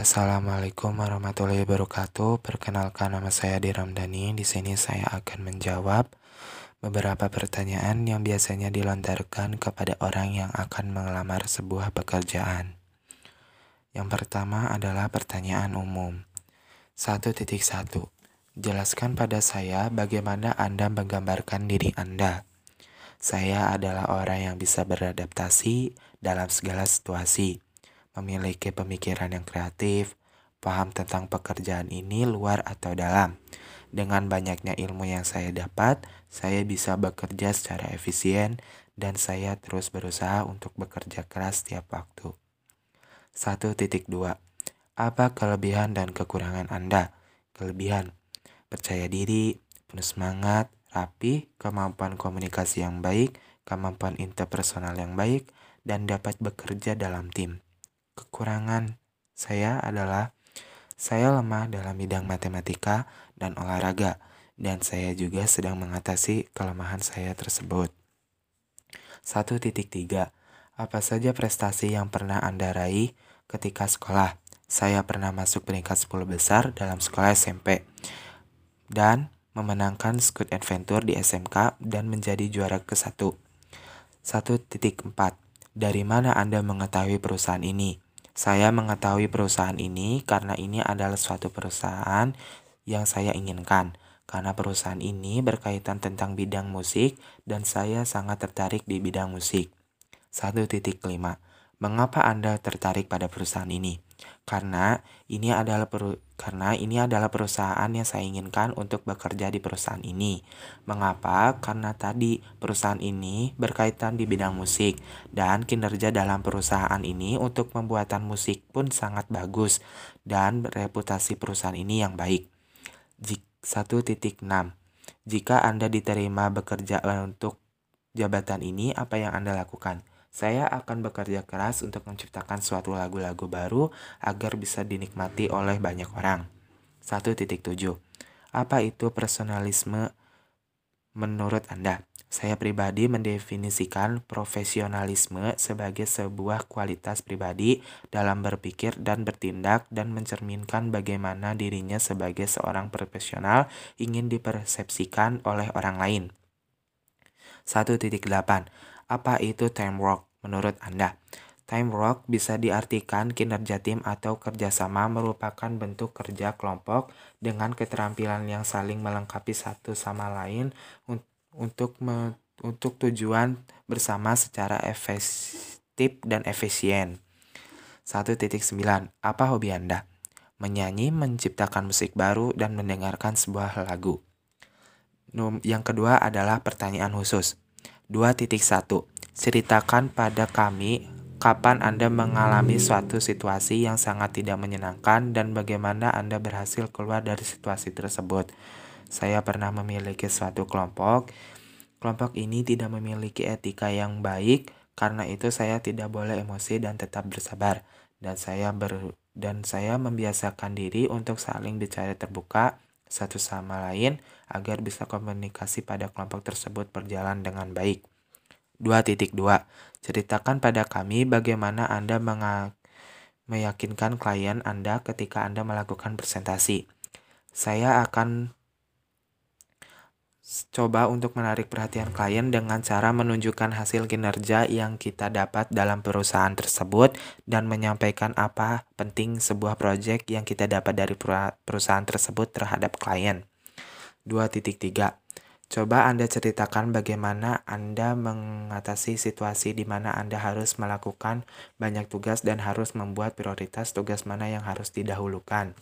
Assalamualaikum warahmatullahi wabarakatuh. Perkenalkan nama saya Diramdani. Di sini saya akan menjawab beberapa pertanyaan yang biasanya dilontarkan kepada orang yang akan melamar sebuah pekerjaan. Yang pertama adalah pertanyaan umum. 1.1. Jelaskan pada saya bagaimana Anda menggambarkan diri Anda. Saya adalah orang yang bisa beradaptasi dalam segala situasi memiliki pemikiran yang kreatif, paham tentang pekerjaan ini luar atau dalam. Dengan banyaknya ilmu yang saya dapat, saya bisa bekerja secara efisien dan saya terus berusaha untuk bekerja keras setiap waktu. 1.2. Apa kelebihan dan kekurangan Anda? Kelebihan: percaya diri, penuh semangat, rapi, kemampuan komunikasi yang baik, kemampuan interpersonal yang baik, dan dapat bekerja dalam tim kekurangan saya adalah saya lemah dalam bidang matematika dan olahraga, dan saya juga sedang mengatasi kelemahan saya tersebut. 1.3 Apa saja prestasi yang pernah Anda raih ketika sekolah? Saya pernah masuk peringkat 10 besar dalam sekolah SMP dan memenangkan Scoot Adventure di SMK dan menjadi juara ke-1. 1.4 Dari mana Anda mengetahui perusahaan ini? Saya mengetahui perusahaan ini karena ini adalah suatu perusahaan yang saya inginkan. Karena perusahaan ini berkaitan tentang bidang musik dan saya sangat tertarik di bidang musik. 1.5 Mengapa Anda tertarik pada perusahaan ini? Karena ini adalah peru karena ini adalah perusahaan yang saya inginkan untuk bekerja di perusahaan ini. Mengapa? Karena tadi perusahaan ini berkaitan di bidang musik dan kinerja dalam perusahaan ini untuk pembuatan musik pun sangat bagus dan reputasi perusahaan ini yang baik. 1.6 Jika Anda diterima bekerja untuk jabatan ini, apa yang Anda lakukan? Saya akan bekerja keras untuk menciptakan suatu lagu-lagu baru agar bisa dinikmati oleh banyak orang. 1.7 Apa itu personalisme menurut Anda? Saya pribadi mendefinisikan profesionalisme sebagai sebuah kualitas pribadi dalam berpikir dan bertindak dan mencerminkan bagaimana dirinya sebagai seorang profesional ingin dipersepsikan oleh orang lain. 1.8 apa itu teamwork menurut Anda? Teamwork bisa diartikan kinerja tim atau kerjasama merupakan bentuk kerja kelompok dengan keterampilan yang saling melengkapi satu sama lain untuk me, untuk tujuan bersama secara efektif dan efisien. 1.9 Apa hobi Anda? Menyanyi, menciptakan musik baru, dan mendengarkan sebuah lagu. Yang kedua adalah pertanyaan khusus. 2.1 Ceritakan pada kami kapan Anda mengalami suatu situasi yang sangat tidak menyenangkan dan bagaimana Anda berhasil keluar dari situasi tersebut. Saya pernah memiliki suatu kelompok. Kelompok ini tidak memiliki etika yang baik, karena itu saya tidak boleh emosi dan tetap bersabar. Dan saya ber dan saya membiasakan diri untuk saling bicara terbuka satu sama lain agar bisa komunikasi pada kelompok tersebut berjalan dengan baik. 2.2 Ceritakan pada kami bagaimana Anda meyakinkan klien Anda ketika Anda melakukan presentasi. Saya akan coba untuk menarik perhatian klien dengan cara menunjukkan hasil kinerja yang kita dapat dalam perusahaan tersebut dan menyampaikan apa penting sebuah proyek yang kita dapat dari perusahaan tersebut terhadap klien. 2.3 Coba Anda ceritakan bagaimana Anda mengatasi situasi di mana Anda harus melakukan banyak tugas dan harus membuat prioritas tugas mana yang harus didahulukan.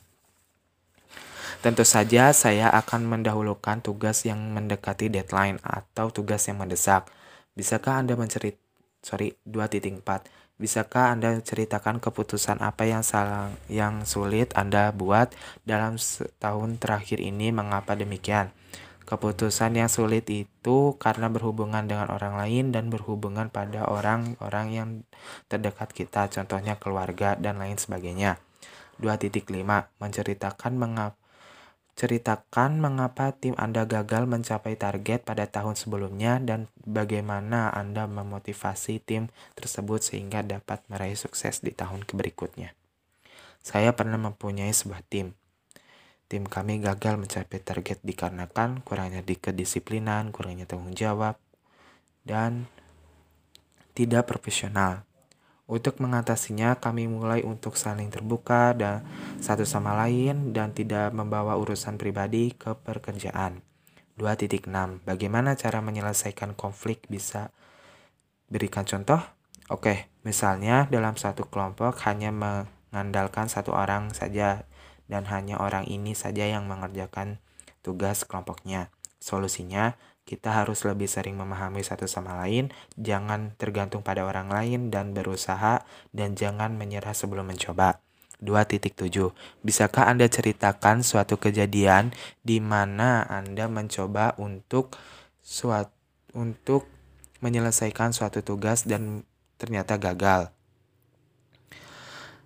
Tentu saja saya akan mendahulukan tugas yang mendekati deadline atau tugas yang mendesak. Bisakah Anda mencerit sorry 2.4 Bisakah Anda ceritakan keputusan apa yang salah yang sulit Anda buat dalam setahun terakhir ini mengapa demikian? Keputusan yang sulit itu karena berhubungan dengan orang lain dan berhubungan pada orang-orang yang terdekat kita, contohnya keluarga dan lain sebagainya. 2.5 Menceritakan mengapa Ceritakan mengapa tim Anda gagal mencapai target pada tahun sebelumnya dan bagaimana Anda memotivasi tim tersebut sehingga dapat meraih sukses di tahun berikutnya. Saya pernah mempunyai sebuah tim. Tim kami gagal mencapai target dikarenakan kurangnya kedisiplinan, kurangnya tanggung jawab, dan tidak profesional. Untuk mengatasinya, kami mulai untuk saling terbuka dan satu sama lain dan tidak membawa urusan pribadi ke pekerjaan. 2.6. Bagaimana cara menyelesaikan konflik bisa berikan contoh? Oke, misalnya dalam satu kelompok hanya mengandalkan satu orang saja dan hanya orang ini saja yang mengerjakan tugas kelompoknya. Solusinya, kita harus lebih sering memahami satu sama lain, jangan tergantung pada orang lain dan berusaha dan jangan menyerah sebelum mencoba. 2.7 Bisakah Anda ceritakan suatu kejadian di mana Anda mencoba untuk suatu untuk menyelesaikan suatu tugas dan ternyata gagal?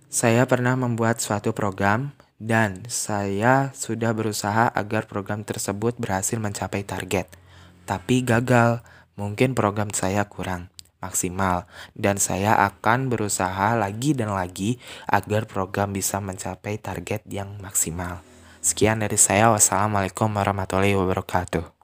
Saya pernah membuat suatu program dan saya sudah berusaha agar program tersebut berhasil mencapai target tapi gagal. Mungkin program saya kurang maksimal dan saya akan berusaha lagi dan lagi agar program bisa mencapai target yang maksimal. Sekian dari saya. Wassalamualaikum warahmatullahi wabarakatuh.